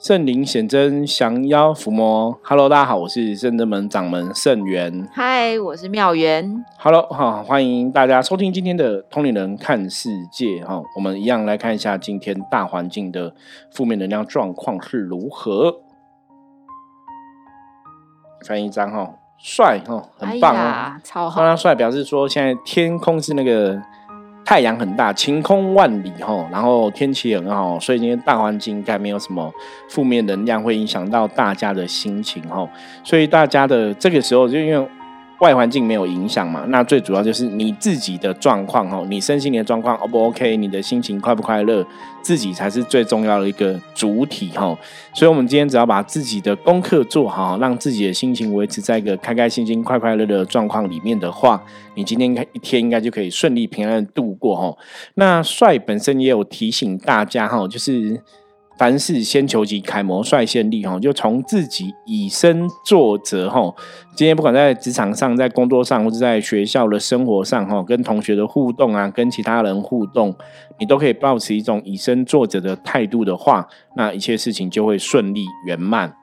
圣灵显真，降妖伏魔。Hello，大家好，我是圣真门掌门圣元。嗨，我是妙元。Hello，哈，欢迎大家收听今天的通灵人看世界。哈，我们一样来看一下今天大环境的负面能量状况是如何。翻一张哈，帅哈，很棒啊，超好。帅，表示说现在天空是那个。太阳很大，晴空万里吼，然后天气很好，所以今天大环境应该没有什么负面能量会影响到大家的心情吼，所以大家的这个时候就因为。外环境没有影响嘛？那最主要就是你自己的状况哦，你身心的状况 O 不 OK？你的心情快不快乐？自己才是最重要的一个主体哈。所以，我们今天只要把自己的功课做好，让自己的心情维持在一个开开心心、快快乐乐的状况里面的话，你今天应该一天应该就可以顺利平安度过哈。那帅本身也有提醒大家哈，就是。凡事先求己，楷模率先立哈，就从自己以身作则哈。今天不管在职场上、在工作上，或者在学校的生活上哈，跟同学的互动啊，跟其他人互动，你都可以保持一种以身作则的态度的话，那一切事情就会顺利圆满。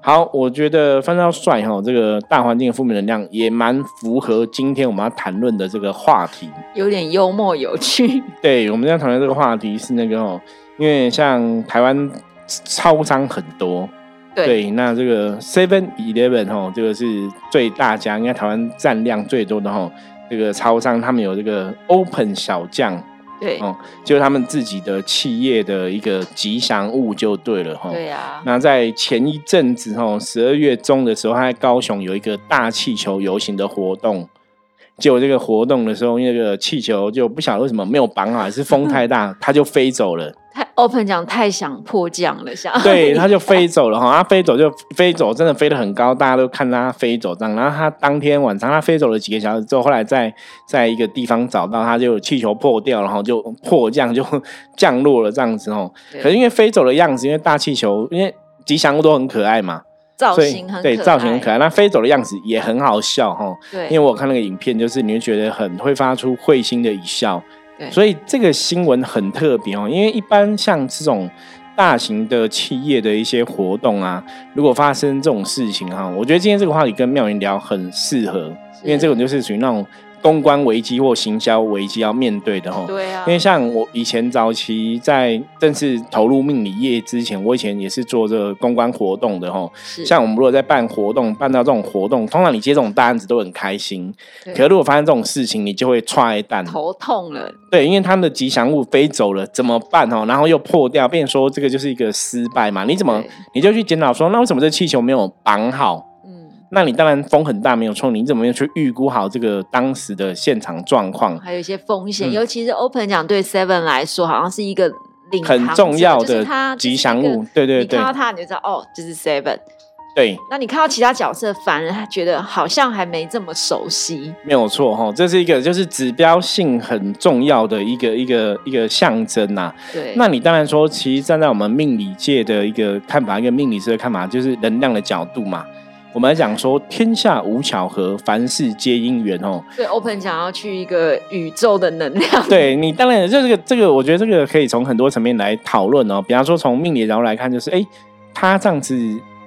好，我觉得翻到帅哈，这个大环境的负面能量也蛮符合今天我们要谈论的这个话题，有点幽默有趣。对，我们要谈论这个话题是那个哦。因为像台湾超商很多，对，那这个 Seven Eleven 哈，这个是最大家，应该台湾占量最多的哈。这个超商他们有这个 Open 小将，对，哦，就是他们自己的企业的一个吉祥物就对了哈。对呀。那在前一阵子哈，十二月中的时候，他在高雄有一个大气球游行的活动。结果这个活动的时候，那个气球就不晓得为什么没有绑好，还是风太大，它就飞走了。太 open 讲太想迫降了，想对，他就飞走了哈。他飞走就飞走，真的飞得很高，大家都看他飞走这样。然后他当天晚上，他飞走了几个小时之后，后来在在一个地方找到他，就气球破掉，然后就 迫降就降落了这样子哦。可是因为飞走的样子，因为大气球，因为吉祥物都很可爱嘛。造型很对，造型很可爱。那飞走的样子也很好笑哈。对，因为我看那个影片，就是你会觉得很会发出会心的一笑。对，所以这个新闻很特别哦。因为一般像这种大型的企业的一些活动啊，如果发生这种事情哈，我觉得今天这个话题跟妙云聊很适合，因为这种就是属于那种。公关危机或行销危机要面对的哈，对啊，因为像我以前早期在正式投入命理业之前，我以前也是做这个公关活动的哈。像我们如果在办活动，办到这种活动，通常你接这种大案子都很开心。可是如果发生这种事情，你就会踹蛋，头痛了。对，因为他们的吉祥物飞走了，怎么办哦？然后又破掉，变说这个就是一个失败嘛？你怎么你就去检讨说，那为什么这气球没有绑好？那你当然风很大没有错，你怎么样去预估好这个当时的现场状况？还有一些风险，尤其是 Open 讲对 Seven 来说，好像是一个很重要的吉祥物。对对对，看到它你就知道哦，这是 Seven。对，那你看到其他角色，反而觉得好像还没这么熟悉。没有错哈，这是一个就是指标性很重要的一个一个一个象征呐。对，那你当然说，其实站在我们命理界的一个看法，一个命理师的看法，就是能量的角度嘛。我们来讲说，天下无巧合，凡事皆因缘哦。对，Open 想要去一个宇宙的能量。对你，当然就这个这个，我觉得这个可以从很多层面来讨论哦。比方说，从命理然后来看，就是哎，他这样子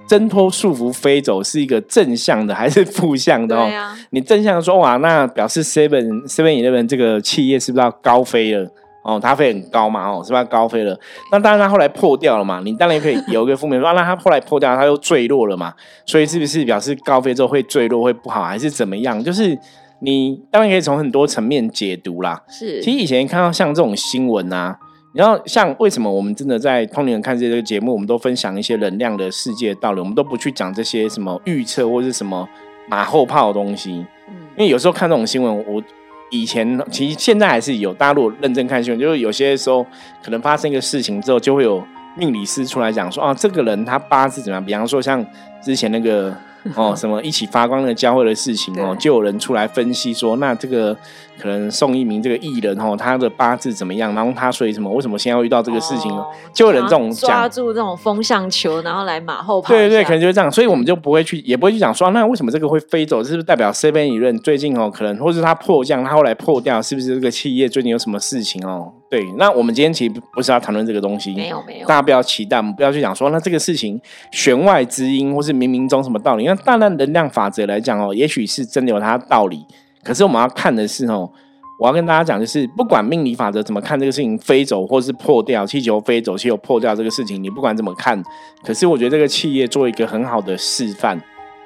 挣脱束缚飞走，是一个正向的还是负向的哦？你正向说哇，那表示 Seven Seven Eleven 这个企业是不是要高飞了？哦，它飞很高嘛，哦，是不是高飞了？那当然，它后来破掉了嘛。你当然可以 有一个负面说，那它后来破掉，它又坠落了嘛。所以是不是表示高飞之后会坠落会不好，还是怎么样？就是你当然可以从很多层面解读啦。是，其实以前看到像这种新闻啊，然后像为什么我们真的在通灵人看这个节目，我们都分享一些能量的世界道理，我们都不去讲这些什么预测或是什么马后炮的东西。嗯，因为有时候看这种新闻，我。以前其实现在还是有，大陆认真看新闻，就是有些时候可能发生一个事情之后，就会有命理师出来讲说啊，这个人他八字怎么样？比方说像之前那个 哦，什么一起发光的教会的事情哦，就有人出来分析说，那这个可能宋一鸣这个艺人哦，他的八字怎么样？然后他所以什么？为什么现在要遇到这个事情？就有人这种抓住这种风向球，然后来马后炮。对对，可能就是这样，所以我们就不会去，也不会去讲说，那为什么这个会飞走？是不是代表 C 边理论最近哦，可能或是它破降，它后来破掉，是不是这个企业最近有什么事情哦？对，那我们今天其实不是要谈论这个东西，没有没有，大家不要期待，我们不要去讲说，那这个事情弦外之音，或是冥冥中什么道理？那大量能量法则来讲哦，也许是真的有它的道理。可是我们要看的是哦，我要跟大家讲，就是不管命理法则怎么看这个事情飞走，或是破掉气球飞走，气球破掉这个事情，你不管怎么看，可是我觉得这个企业做一个很好的示范。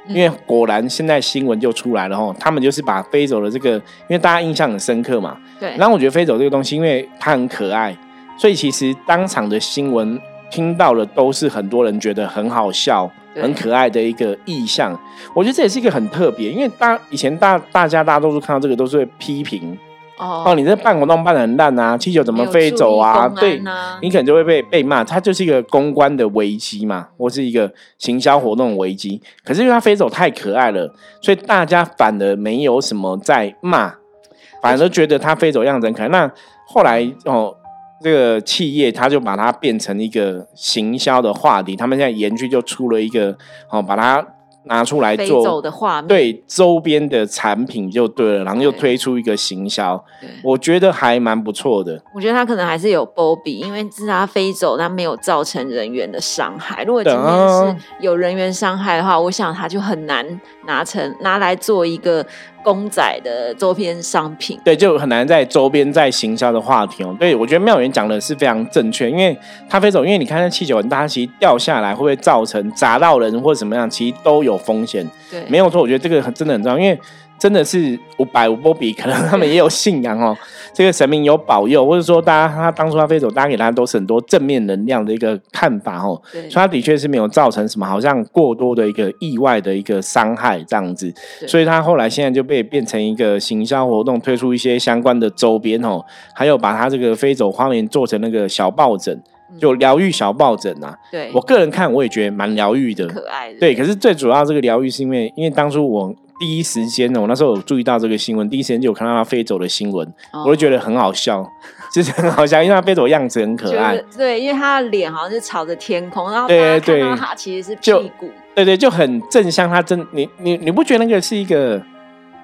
因为果然现在新闻就出来了吼，他们就是把飞走的这个，因为大家印象很深刻嘛。对。然后我觉得飞走这个东西，因为它很可爱，所以其实当场的新闻听到的都是很多人觉得很好笑、很可爱的一个意象。我觉得这也是一个很特别，因为大以前大大家大多数看到这个都是会批评。哦，你这办活动办的很烂啊，气球怎么飞走啊？对，你可能就会被被骂。它就是一个公关的危机嘛，或是一个行销活动危机。可是因为它飞走太可爱了，所以大家反而没有什么在骂，反而都觉得它飞走样子很可爱。那后来哦，这个企业他就把它变成一个行销的话题，他们现在研究就出了一个哦，把它。拿出来做对周边的产品就对了，然后又推出一个行销，我觉得还蛮不错的。我觉得他可能还是有波比，因为是他飞走，它没有造成人员的伤害。如果今天是有人员伤害的话，我想他就很难拿成拿来做一个。公仔的周边商品，对，就很难在周边在行销的话题哦。对，我觉得妙元讲的是非常正确，因为它飞走，因为你看那气球很大，它其实掉下来会不会造成砸到人或者怎么样，其实都有风险。对，没有错，我觉得这个真的很重要，因为。真的是五百五波比，可能他们也有信仰哦。这个神明有保佑，或者说大家他当初他飞走，大家给他都是很多正面能量的一个看法哦。所以他的确是没有造成什么好像过多的一个意外的一个伤害这样子。所以他后来现在就被变成一个行销活动，推出一些相关的周边哦，还有把他这个飞走花园做成那个小抱枕，就疗愈小抱枕啊。对我个人看，我也觉得蛮疗愈的，可爱的。对，可是最主要这个疗愈是因为，因为当初我。第一时间呢，我那时候有注意到这个新闻，第一时间就有看到他飞走的新闻，我就觉得很好笑，就是很好笑，因为他飞走样子很可爱。对，因为他的脸好像是朝着天空，然后大家看到它其实是屁股。对对，就很正向，他真你你你不觉得那个是一个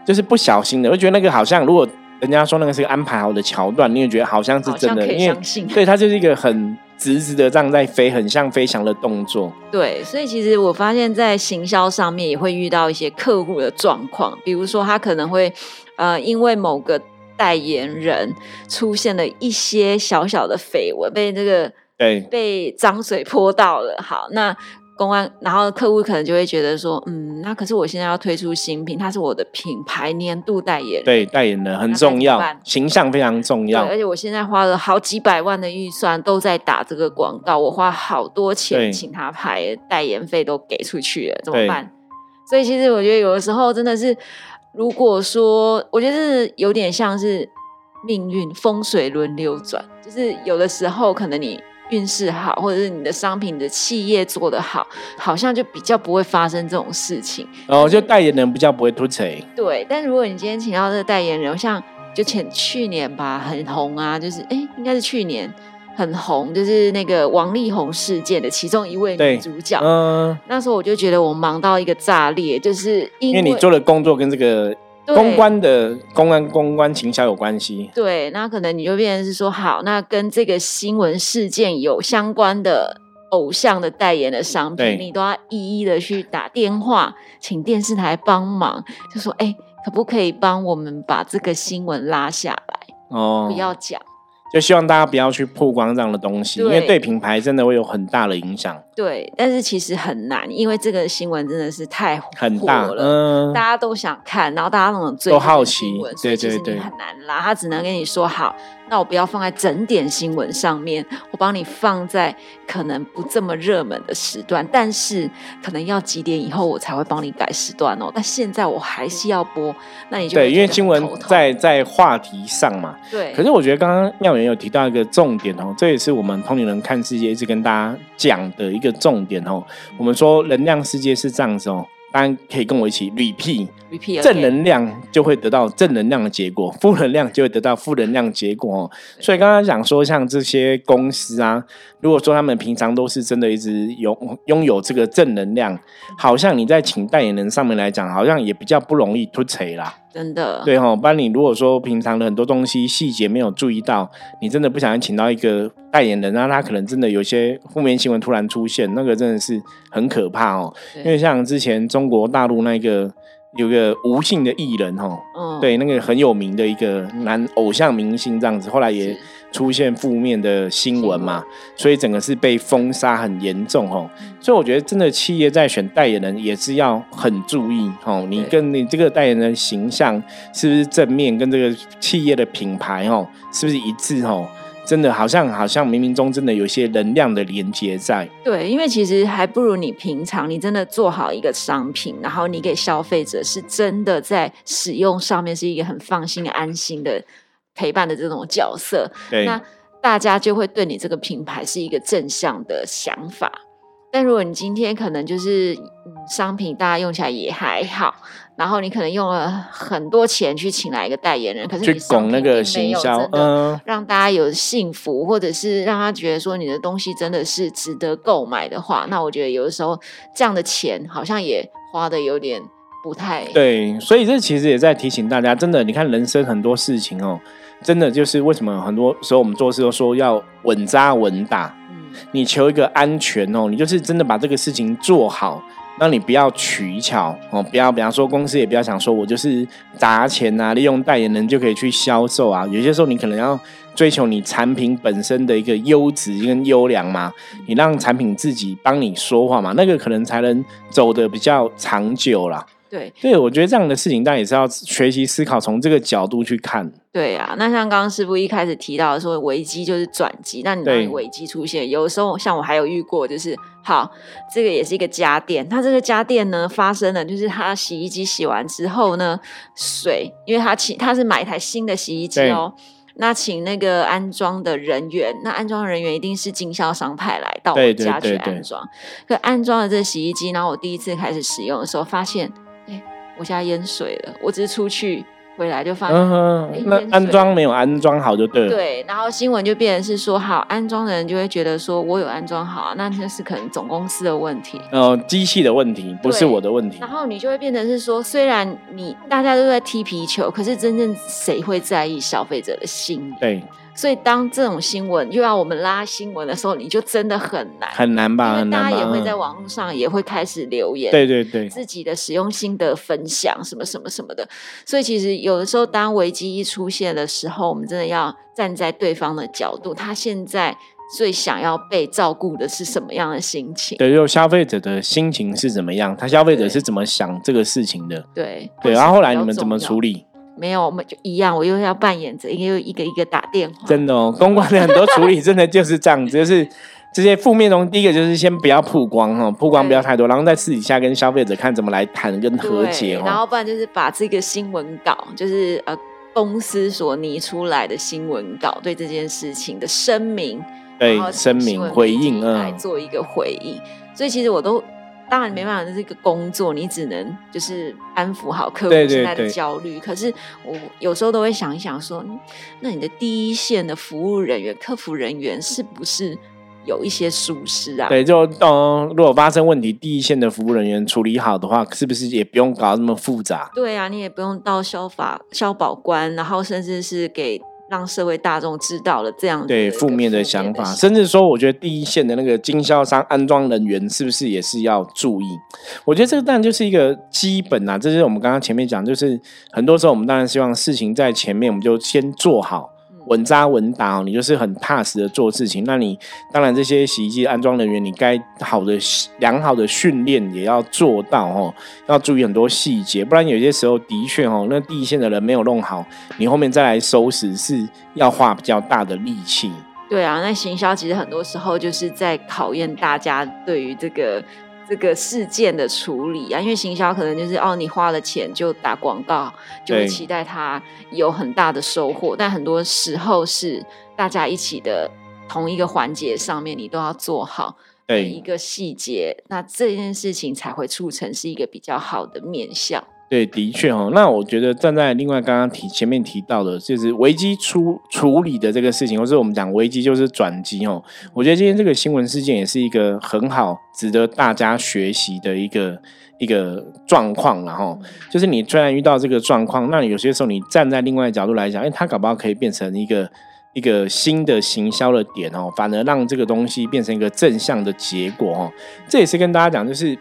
就是不小心的？我觉得那个好像如果人家说那个是个安排好的桥段，你也觉得好像是真的，因为对他就是一个很。直直的这样在飞，很像飞翔的动作。对，所以其实我发现，在行销上面也会遇到一些客户的状况，比如说他可能会呃，因为某个代言人出现了一些小小的绯闻，被这个对被脏水泼到了。好，那。公安，然后客户可能就会觉得说，嗯，那可是我现在要推出新品，它是我的品牌年度代言人，对，代言人很重要，形象非常重要。而且我现在花了好几百万的预算都在打这个广告，我花好多钱请他拍代言费都给出去了，怎么办？所以其实我觉得有的时候真的是，如果说我觉得是有点像是命运风水轮流转，就是有的时候可能你。运势好，或者是你的商品的企业做得好，好像就比较不会发生这种事情。哦，就代言人比较不会突锤。对，但如果你今天请到这个代言人，像就前去年吧，很红啊，就是哎，应该是去年很红，就是那个王力宏事件的其中一位女主角。嗯，那时候我就觉得我忙到一个炸裂，就是因为你做的工作跟这个。公关的公关公关情销有关系，对，那可能你就变成是说，好，那跟这个新闻事件有相关的偶像的代言的商品，你都要一一的去打电话，请电视台帮忙，就说，哎，可不可以帮我们把这个新闻拉下来？哦，不要讲。就希望大家不要去曝光这样的东西，因为对品牌真的会有很大的影响。对，但是其实很难，因为这个新闻真的是太很大了，大家都想看，然后大家那种都好奇，对对对，很难啦。他只能跟你说好。那我不要放在整点新闻上面，我帮你放在可能不这么热门的时段，但是可能要几点以后我才会帮你改时段哦。但现在我还是要播，那你就对，因为新闻在在话题上嘛。对。可是我觉得刚刚妙元有提到一个重点哦，这也是我们通灵人看世界一直跟大家讲的一个重点哦。我们说能量世界是这样子哦，当然可以跟我一起 repeat，正能量就会得到正能量的结果，负能量就会得到负能量结果。所以刚刚讲说，像这些公司啊，如果说他们平常都是真的一直拥拥有这个正能量，好像你在请代言人上面来讲，好像也比较不容易突锤啦。真的，对哈，不然你如果说平常的很多东西细节没有注意到，你真的不小心请到一个代言人，那他可能真的有些负面新闻突然出现，那个真的是很可怕哦。因为像之前中国大陆那个。有个吴姓的艺人哈，对，那个很有名的一个男偶像明星这样子，后来也出现负面的新闻嘛，所以整个是被封杀很严重哦。所以我觉得真的企业在选代言人也是要很注意哦，你跟你这个代言人形象是不是正面，跟这个企业的品牌哦是不是一致哦。真的好像好像冥冥中真的有一些能量的连接在。对，因为其实还不如你平常你真的做好一个商品，然后你给消费者是真的在使用上面是一个很放心、安心的陪伴的这种角色。对，那大家就会对你这个品牌是一个正向的想法。但如果你今天可能就是商品，大家用起来也还好。然后你可能用了很多钱去请来一个代言人，可是你拱那个行销，嗯，让大家有幸福，或者是让他觉得说你的东西真的是值得购买的话，那我觉得有的时候这样的钱好像也花的有点不太对。所以这其实也在提醒大家，真的，你看人生很多事情哦，真的就是为什么很多时候我们做事都说要稳扎稳打，嗯，你求一个安全哦，你就是真的把这个事情做好。那你不要取巧哦，不要比方说公司也不要想说我就是砸钱啊，利用代言人就可以去销售啊。有些时候你可能要追求你产品本身的一个优质跟优良嘛，你让产品自己帮你说话嘛，那个可能才能走的比较长久啦。对，对，我觉得这样的事情，但也是要学习思考，从这个角度去看。对啊，那像刚刚师傅一开始提到的说，危机就是转机。那你当危机出现，有时候像我还有遇过，就是好，这个也是一个家电，它这个家电呢发生了，就是它洗衣机洗完之后呢，水，因为它请他是买一台新的洗衣机哦，那请那个安装的人员，那安装人员一定是经销商派来到我家去安装。可安装了这洗衣机，然后我第一次开始使用的时候，发现。我家淹水了，我只是出去回来就发现，那安装没有安装好就对了。对，然后新闻就变成是说，好安装的人就会觉得说我有安装好啊，那就是可能总公司的问题，呃，机器的问题，不是我的问题。然后你就会变成是说，虽然你大家都在踢皮球，可是真正谁会在意消费者的心？对。所以，当这种新闻又要我们拉新闻的时候，你就真的很难，很难吧？因为大家也会在网络上也会开始留言，对对对，自己的使用心得分享什么什么什么的。所以，其实有的时候，当危机一出现的时候，我们真的要站在对方的角度，他现在最想要被照顾的是什么样的心情？对，就消费者的心情是怎么样？他消费者是怎么想这个事情的？对对，然后后来你们怎么处理？没有，我们就一样，我又要扮演着，又一个一个打电话。真的哦，公关的很多处理真的就是这样子，就是 这些负面中，第一个就是先不要曝光哈，曝光不要太多，然后在私底下跟消费者看怎么来谈跟和解然后不然就是把这个新闻稿，就是呃公司所拟出来的新闻稿，对这件事情的声明，对声明回应来做一个回应。所以其实我都。当然没办法，这是一个工作，你只能就是安抚好客户现在的焦虑。可是我有时候都会想一想，说那你的第一线的服务人员、客服人员是不是有一些疏失啊？对，就嗯，如果发生问题，第一线的服务人员处理好的话，是不是也不用搞那么复杂？对啊，你也不用到消法消保官，然后甚至是给。让社会大众知道了这样对负面的想法，甚至说，我觉得第一线的那个经销商、安装人员是不是也是要注意？我觉得这个当然就是一个基本啊，这是我们刚刚前面讲，就是很多时候我们当然希望事情在前面，我们就先做好。稳扎稳打哦，你就是很踏实的做事情。那你当然这些洗衣机安装人员，你该好的良好的训练也要做到哦，要注意很多细节，不然有些时候的确哦，那第一线的人没有弄好，你后面再来收拾是要花比较大的力气。对啊，那行销其实很多时候就是在考验大家对于这个。这个事件的处理啊，因为行销可能就是哦，你花了钱就打广告，就会期待它有很大的收获。但很多时候是大家一起的同一个环节上面，你都要做好，每一个细节，那这件事情才会促成是一个比较好的面相。对，的确哦。那我觉得站在另外刚刚提前面提到的，就是危机处处理的这个事情，或是我们讲危机就是转机哦。我觉得今天这个新闻事件也是一个很好、值得大家学习的一个一个状况。然后，就是你虽然遇到这个状况，那有些时候你站在另外角度来讲，哎，它搞不好可以变成一个一个新的行销的点哦，反而让这个东西变成一个正向的结果哦。这也是跟大家讲，就是。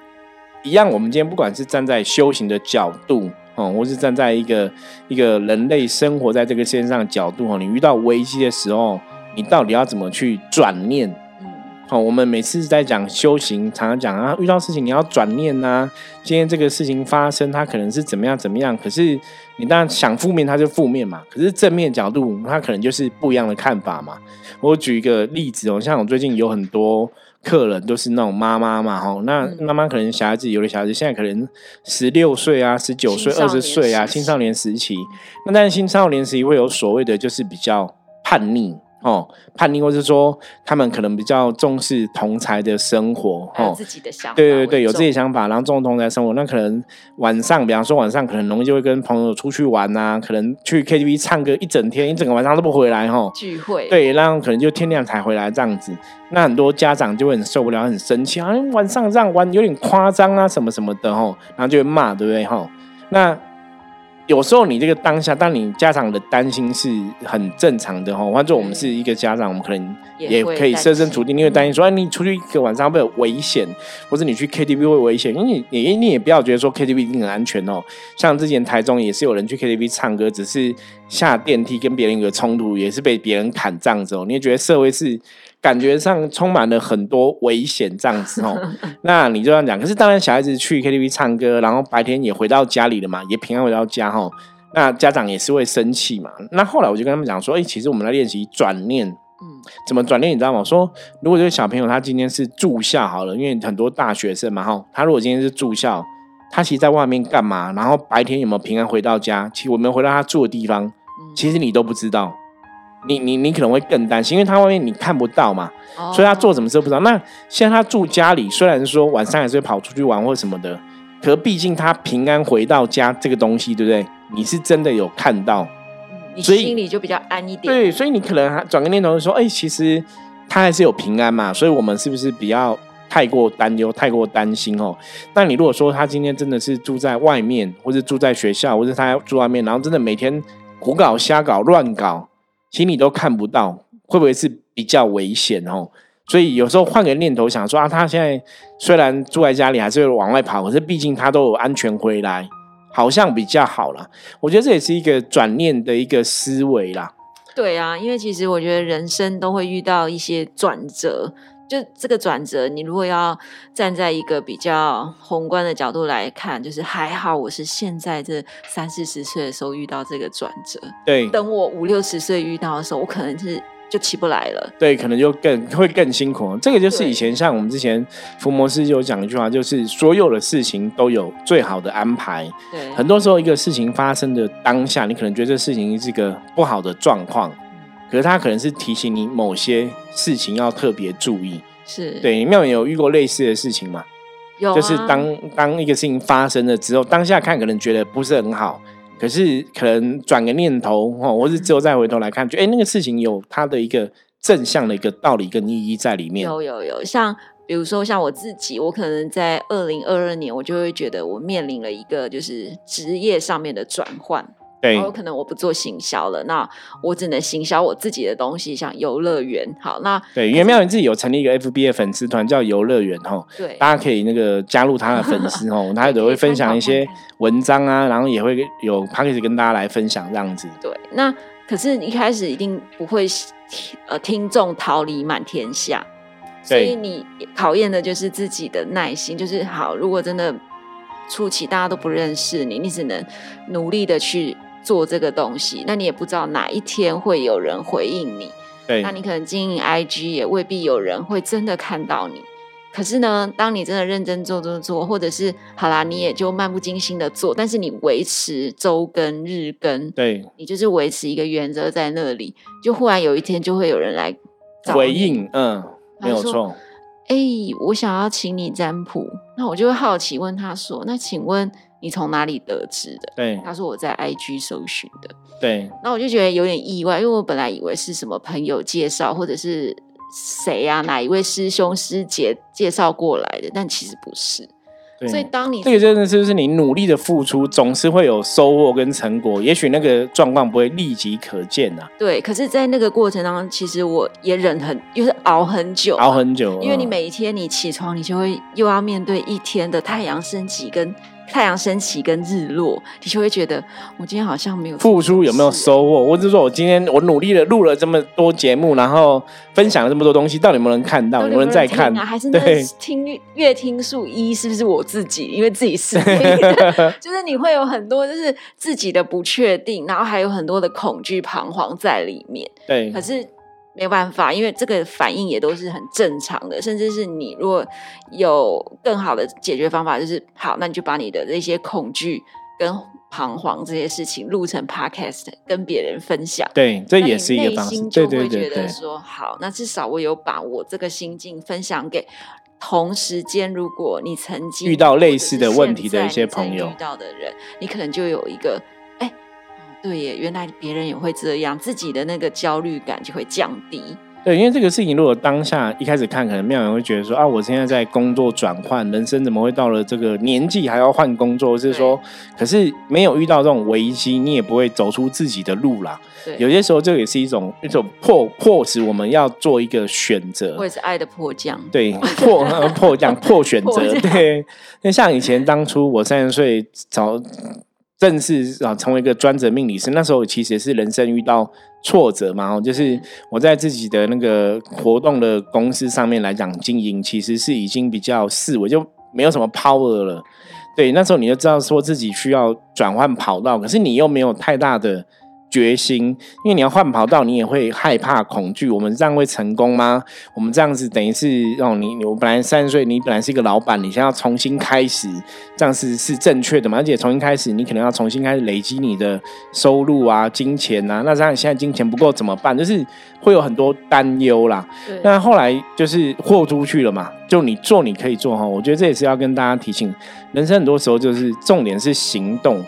一样，我们今天不管是站在修行的角度，哦，或是站在一个一个人类生活在这个世界上的角度，哦，你遇到危机的时候，你到底要怎么去转念？嗯，哦，我们每次在讲修行，常常讲啊，遇到事情你要转念呐。今天这个事情发生，它可能是怎么样怎么样，可是你当然想负面，它就负面嘛。可是正面角度，它可能就是不一样的看法嘛。我举一个例子哦，像我最近有很多。客人都是那种妈妈嘛，吼，那妈妈可能小孩子有的小孩子现在可能十六岁啊、十九岁、二十岁啊，青少年时期。那但是青少年时期会有所谓的，就是比较叛逆。哦，叛逆，或是说他们可能比较重视同才的生活，哦，自己的想法，对对对，有自己的想法，然后重视同才生活，那可能晚上，比方说晚上可能容易就会跟朋友出去玩呐，可能去 KTV 唱歌一整天，一整个晚上都不回来，哈，聚会，对，然后可能就天亮才回来这样子，那很多家长就会很受不了，很生气啊，晚上这样玩有点夸张啊，什么什么的，吼，然后就会骂，对不对，吼，那。有时候你这个当下，当你家长的担心是很正常的哈。换做我们是一个家长，我们可能也可以设身处地，你会担心说，哎，你出去一个晚上会有危险，或者你去 KTV 会危险，因为你你你也不要觉得说 KTV 一定很安全哦。像之前台中也是有人去 KTV 唱歌，只是下电梯跟别人有个冲突，也是被别人砍这样子哦。你也觉得社会是？感觉上充满了很多危险这样子哦，那你就这样讲。可是当然，小孩子去 KTV 唱歌，然后白天也回到家里了嘛，也平安回到家哈。那家长也是会生气嘛。那后来我就跟他们讲说，哎，其实我们来练习转念，嗯，怎么转念？你知道吗？说如果这个小朋友他今天是住校好了，因为很多大学生嘛哈，他如果今天是住校，他其实在外面干嘛？然后白天有没有平安回到家？其实我们回到他住的地方，其实你都不知道。你你你可能会更担心，因为他外面你看不到嘛，所以他做什么事不知道。那现在他住家里，虽然说晚上还是会跑出去玩或什么的，可毕竟他平安回到家这个东西，对不对？你是真的有看到，所以心里就比较安一点。对，所以你可能转个念头说，哎，其实他还是有平安嘛。所以我们是不是比较太过担忧、太过担心哦？那你如果说他今天真的是住在外面，或者住在学校，或者他住外面，然后真的每天胡搞、瞎搞、乱搞。其实你都看不到，会不会是比较危险哦？所以有时候换个念头想说啊，他现在虽然住在家里，还是会往外跑，可是毕竟他都有安全回来，好像比较好了。我觉得这也是一个转念的一个思维啦。对啊，因为其实我觉得人生都会遇到一些转折。就这个转折，你如果要站在一个比较宏观的角度来看，就是还好我是现在这三四十岁的时候遇到这个转折。对，等我五六十岁遇到的时候，我可能是就起不来了。对，可能就更会更辛苦。这个就是以前像我们之前福摩斯有讲一句话，就是所有的事情都有最好的安排。对，很多时候一个事情发生的当下，你可能觉得这事情是一个不好的状况。可是他可能是提醒你某些事情要特别注意，是对。妙远有遇过类似的事情吗？有，就是当当一个事情发生了之后，当下看可能觉得不是很好，可是可能转个念头哦，或是之后再回头来看，觉得哎，那个事情有它的一个正向的一个道理跟意义在里面。有有有，像比如说像我自己，我可能在二零二二年，我就会觉得我面临了一个就是职业上面的转换。然后可能我不做行销了，那我只能行销我自己的东西，像游乐园。好，那对，袁妙云自己有成立一个 FB 的粉丝团，叫游乐园哈。对，大家可以那个加入他的粉丝哦，他都会分享一些文章啊，然后也会有他可以跟大家来分享这样子。对，那可是一开始一定不会呃听众逃离满天下，所以你考验的就是自己的耐心，就是好，如果真的初期大家都不认识你，你只能努力的去。做这个东西，那你也不知道哪一天会有人回应你。对，那你可能经营 IG 也未必有人会真的看到你。可是呢，当你真的认真做做做，或者是好啦，你也就漫不经心的做，但是你维持周更、日更，对，你就是维持一个原则在那里，就忽然有一天就会有人来回应，嗯，没有错。哎，我想要请你占卜。”那我就会好奇问他说：“那请问你从哪里得知的？”对，他说：“我在 IG 搜寻的。”对，那我就觉得有点意外，因为我本来以为是什么朋友介绍，或者是谁呀，哪一位师兄师姐介绍过来的，但其实不是。所以，当你这个真的是不是你努力的付出，总是会有收获跟成果。也许那个状况不会立即可见呐。对，可是，在那个过程当中，其实我也忍很，就是熬很久，熬很久。因为你每一天你起床，你就会又要面对一天的太阳升起跟。太阳升起跟日落，你就会觉得我今天好像没有付出，有没有收获？或者说我今天我努力的录了这么多节目，然后分享了这么多东西，到底有没有人看到？有没有人在看？还是那听乐听数一是不是我自己？因为自己是 就是你会有很多就是自己的不确定，然后还有很多的恐惧、彷徨在里面。对，可是。没有办法，因为这个反应也都是很正常的，甚至是你如果有更好的解决方法，就是好，那你就把你的这些恐惧跟彷徨这些事情录成 podcast，跟别人分享。对，这也是一个方式。对对对对。说好，那至少我有把我这个心境分享给同时间，如果你曾经遇到类似的问题的一些朋友遇到的人，你可能就有一个。对耶，原来别人也会这样，自己的那个焦虑感就会降低。对，因为这个事情，如果当下一开始看，可能妙人会觉得说啊，我现在在工作转换，人生怎么会到了这个年纪还要换工作？是说，可是没有遇到这种危机，你也不会走出自己的路啦。对，有些时候这也是一种一种迫迫使我们要做一个选择，或者是爱的迫降。对，迫迫降迫选择。对，那像以前当初我三十岁找。正式啊，成为一个专职命理师。那时候其实是人生遇到挫折嘛，哦就是我在自己的那个活动的公司上面来讲经营，其实是已经比较四维，就没有什么 power 了。对，那时候你就知道说自己需要转换跑道，可是你又没有太大的。决心，因为你要换跑道，你也会害怕、恐惧。我们这样会成功吗？我们这样子等于是让你，我本来三十岁，你本来是一个老板，你现在要重新开始，这样是是正确的吗？而且重新开始，你可能要重新开始累积你的收入啊、金钱啊。那这样现在金钱不够怎么办？就是会有很多担忧啦。那后来就是豁出去了嘛，就你做你可以做哈。我觉得这也是要跟大家提醒，人生很多时候就是重点是行动。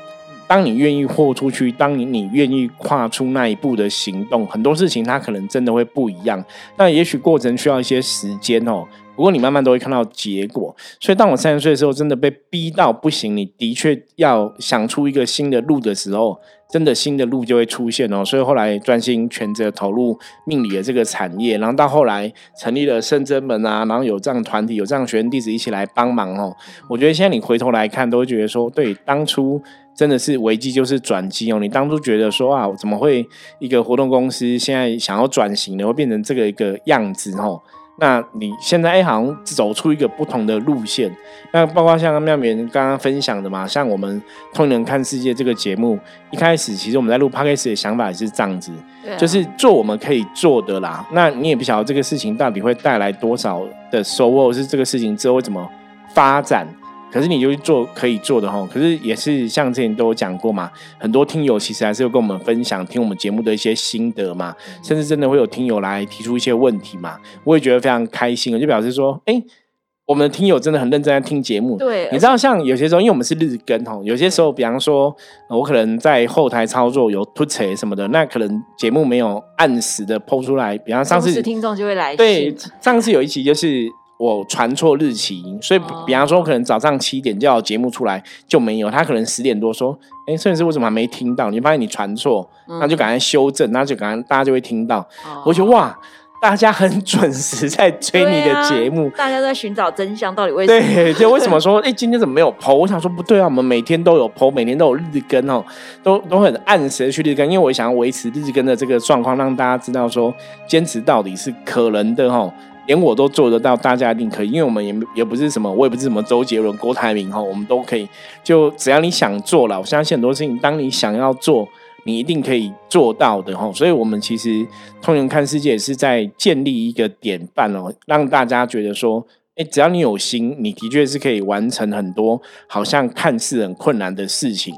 当你愿意豁出去，当你你愿意跨出那一步的行动，很多事情它可能真的会不一样。那也许过程需要一些时间哦，不过你慢慢都会看到结果。所以当我三十岁的时候，真的被逼到不行，你的确要想出一个新的路的时候。真的新的路就会出现哦，所以后来专心全责投入命理的这个产业，然后到后来成立了圣真门啊，然后有这样团体，有这样学员弟子一起来帮忙哦。我觉得现在你回头来看，都会觉得说，对，当初真的是危机就是转机哦。你当初觉得说啊，怎么会一个活动公司现在想要转型的，会变成这个一个样子哦？那你现在哎，好像走出一个不同的路线。那包括像妙棉刚刚分享的嘛，像我们《通人看世界》这个节目，一开始其实我们在录 podcast 的想法也是这样子，就是做我们可以做的啦。那你也不晓得这个事情到底会带来多少的收获，是这个事情之后会怎么发展。可是你就去做可以做的哈，可是也是像之前都有讲过嘛，很多听友其实还是有跟我们分享听我们节目的一些心得嘛，甚至真的会有听友来提出一些问题嘛，我也觉得非常开心，就表示说，哎，我们的听友真的很认真在听节目。对，你知道像有些时候，因为我们是日更哈，有些时候，比方说我可能在后台操作有突扯什么的，那可能节目没有按时的抛出来，比方上次听众就会来，对，上次有一期就是。我传错日期，所以比方说，可能早上七点就要节目出来就没有，他可能十点多说，哎，摄影师为什么还没听到？你发现你传错，那就赶快修正，那就赶快大家就会听到。我觉得哇，大家很准时在追你的节目，大家都在寻找真相，到底为什么？对，就为什么说，哎，今天怎么没有剖？我想说不对啊，我们每天都有剖，每天都有日更哦，都都很按时的去日更，因为我想要维持日更的这个状况，让大家知道说，坚持到底是可能的哈。连我都做得到，大家一定可以，因为我们也也不是什么，我也不是什么周杰伦、郭台铭哈，我们都可以。就只要你想做了，我相信很多事情，当你想要做，你一定可以做到的哈。所以，我们其实通人看世界是在建立一个典范哦，让大家觉得说，哎，只要你有心，你的确是可以完成很多好像看似很困难的事情。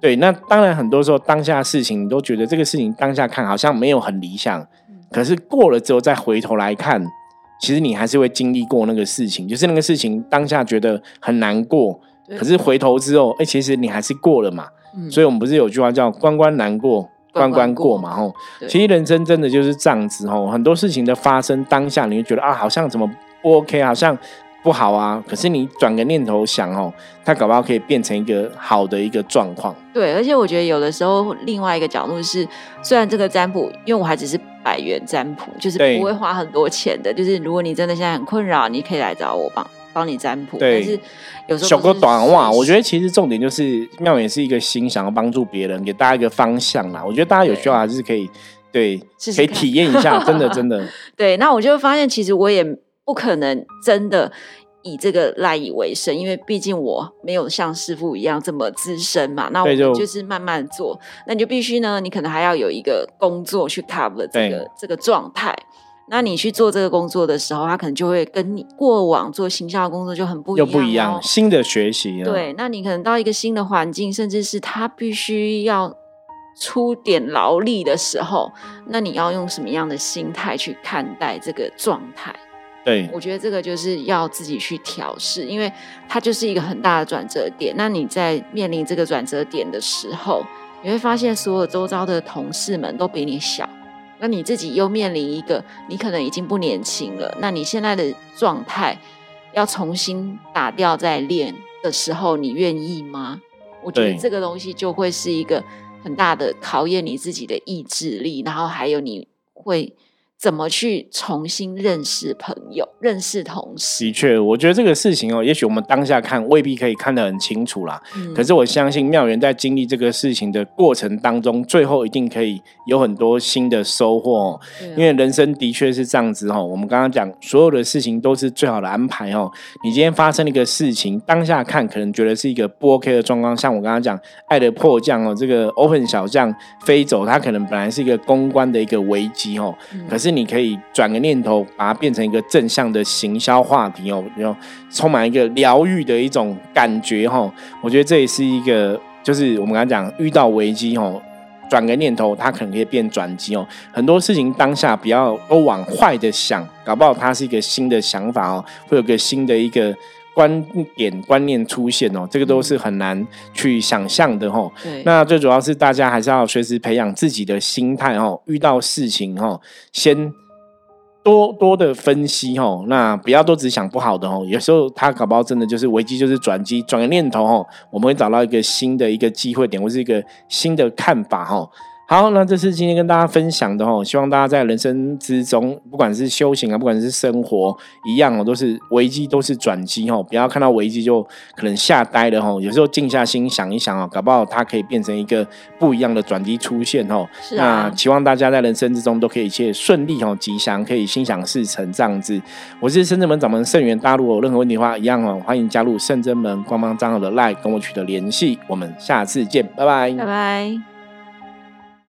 对，那当然很多时候当下事情，你都觉得这个事情当下看好像没有很理想，可是过了之后再回头来看。其实你还是会经历过那个事情，就是那个事情当下觉得很难过，可是回头之后，哎，其实你还是过了嘛。所以，我们不是有句话叫“关关难过关关过”嘛？吼，其实人生真的就是这样子吼。很多事情的发生当下，你会觉得啊，好像怎么不 OK，好像不好啊。可是你转个念头想哦，它搞不好可以变成一个好的一个状况。对，而且我觉得有的时候另外一个角度是，虽然这个占卜，因为我还只是百元占卜，就是不会花很多钱的。就是如果你真的现在很困扰，你可以来找我帮帮你占卜。但是有时候小哥短话，我觉得其实重点就是妙也是一个心，想要帮助别人，给大家一个方向啦。我觉得大家有需要还是可以对，可以体验一下，真的真的。对，那我就发现其实我也不可能真的以这个赖以为生，因为毕竟我没有像师傅一样这么资深嘛。那我们就是慢慢做，那你就必须呢，你可能还要有一个工作去 cover 这个这个状态。那你去做这个工作的时候，他可能就会跟你过往做行销工作就很不一样，又不一样，新的学习。对，那你可能到一个新的环境，甚至是他必须要出点劳力的时候，那你要用什么样的心态去看待这个状态？对，我觉得这个就是要自己去调试，因为它就是一个很大的转折点。那你在面临这个转折点的时候，你会发现所有周遭的同事们都比你小。那你自己又面临一个，你可能已经不年轻了。那你现在的状态要重新打掉再练的时候，你愿意吗？我觉得这个东西就会是一个很大的考验你自己的意志力，然后还有你会。怎么去重新认识朋友、认识同事？的确，我觉得这个事情哦，也许我们当下看未必可以看得很清楚啦。嗯。可是我相信妙元在经历这个事情的过程当中，最后一定可以有很多新的收获。哦。因为人生的确是这样子哦。我们刚刚讲，所有的事情都是最好的安排哦。你今天发生了一个事情，当下看可能觉得是一个不 OK 的状况，像我刚刚讲爱的迫降哦，这个 open 小将飞走，它可能本来是一个公关的一个危机哦。可是。是你可以转个念头，把它变成一个正向的行销话题哦，然后充满一个疗愈的一种感觉哈。我觉得这也是一个，就是我们刚刚讲遇到危机哦，转个念头，它可能可以变转机哦。很多事情当下不要都往坏的想，搞不好它是一个新的想法哦，会有个新的一个。观点观念出现哦，这个都是很难去想象的哦。那最主要是大家还是要随时培养自己的心态哦。遇到事情哦，先多多的分析哦。那不要都只想不好的哦。有时候他搞不好真的就是危机，就是转机，转个念头哦，我们会找到一个新的一个机会点，或是一个新的看法哈。好，那这是今天跟大家分享的哦，希望大家在人生之中，不管是修行啊，不管是生活，一样哦，都是危机，都是转机哦。不要看到危机就可能吓呆了哦。有时候静下心想一想哦，搞不好它可以变成一个不一样的转机出现哦。是啊。那希望大家在人生之中都可以一切顺利哦，吉祥，可以心想事成这样子。我是深圳门掌门圣元，大家如果有任何问题的话，一样哦，欢迎加入圣真门官方账号的 LINE 跟我取得联系。我们下次见，拜拜，拜拜。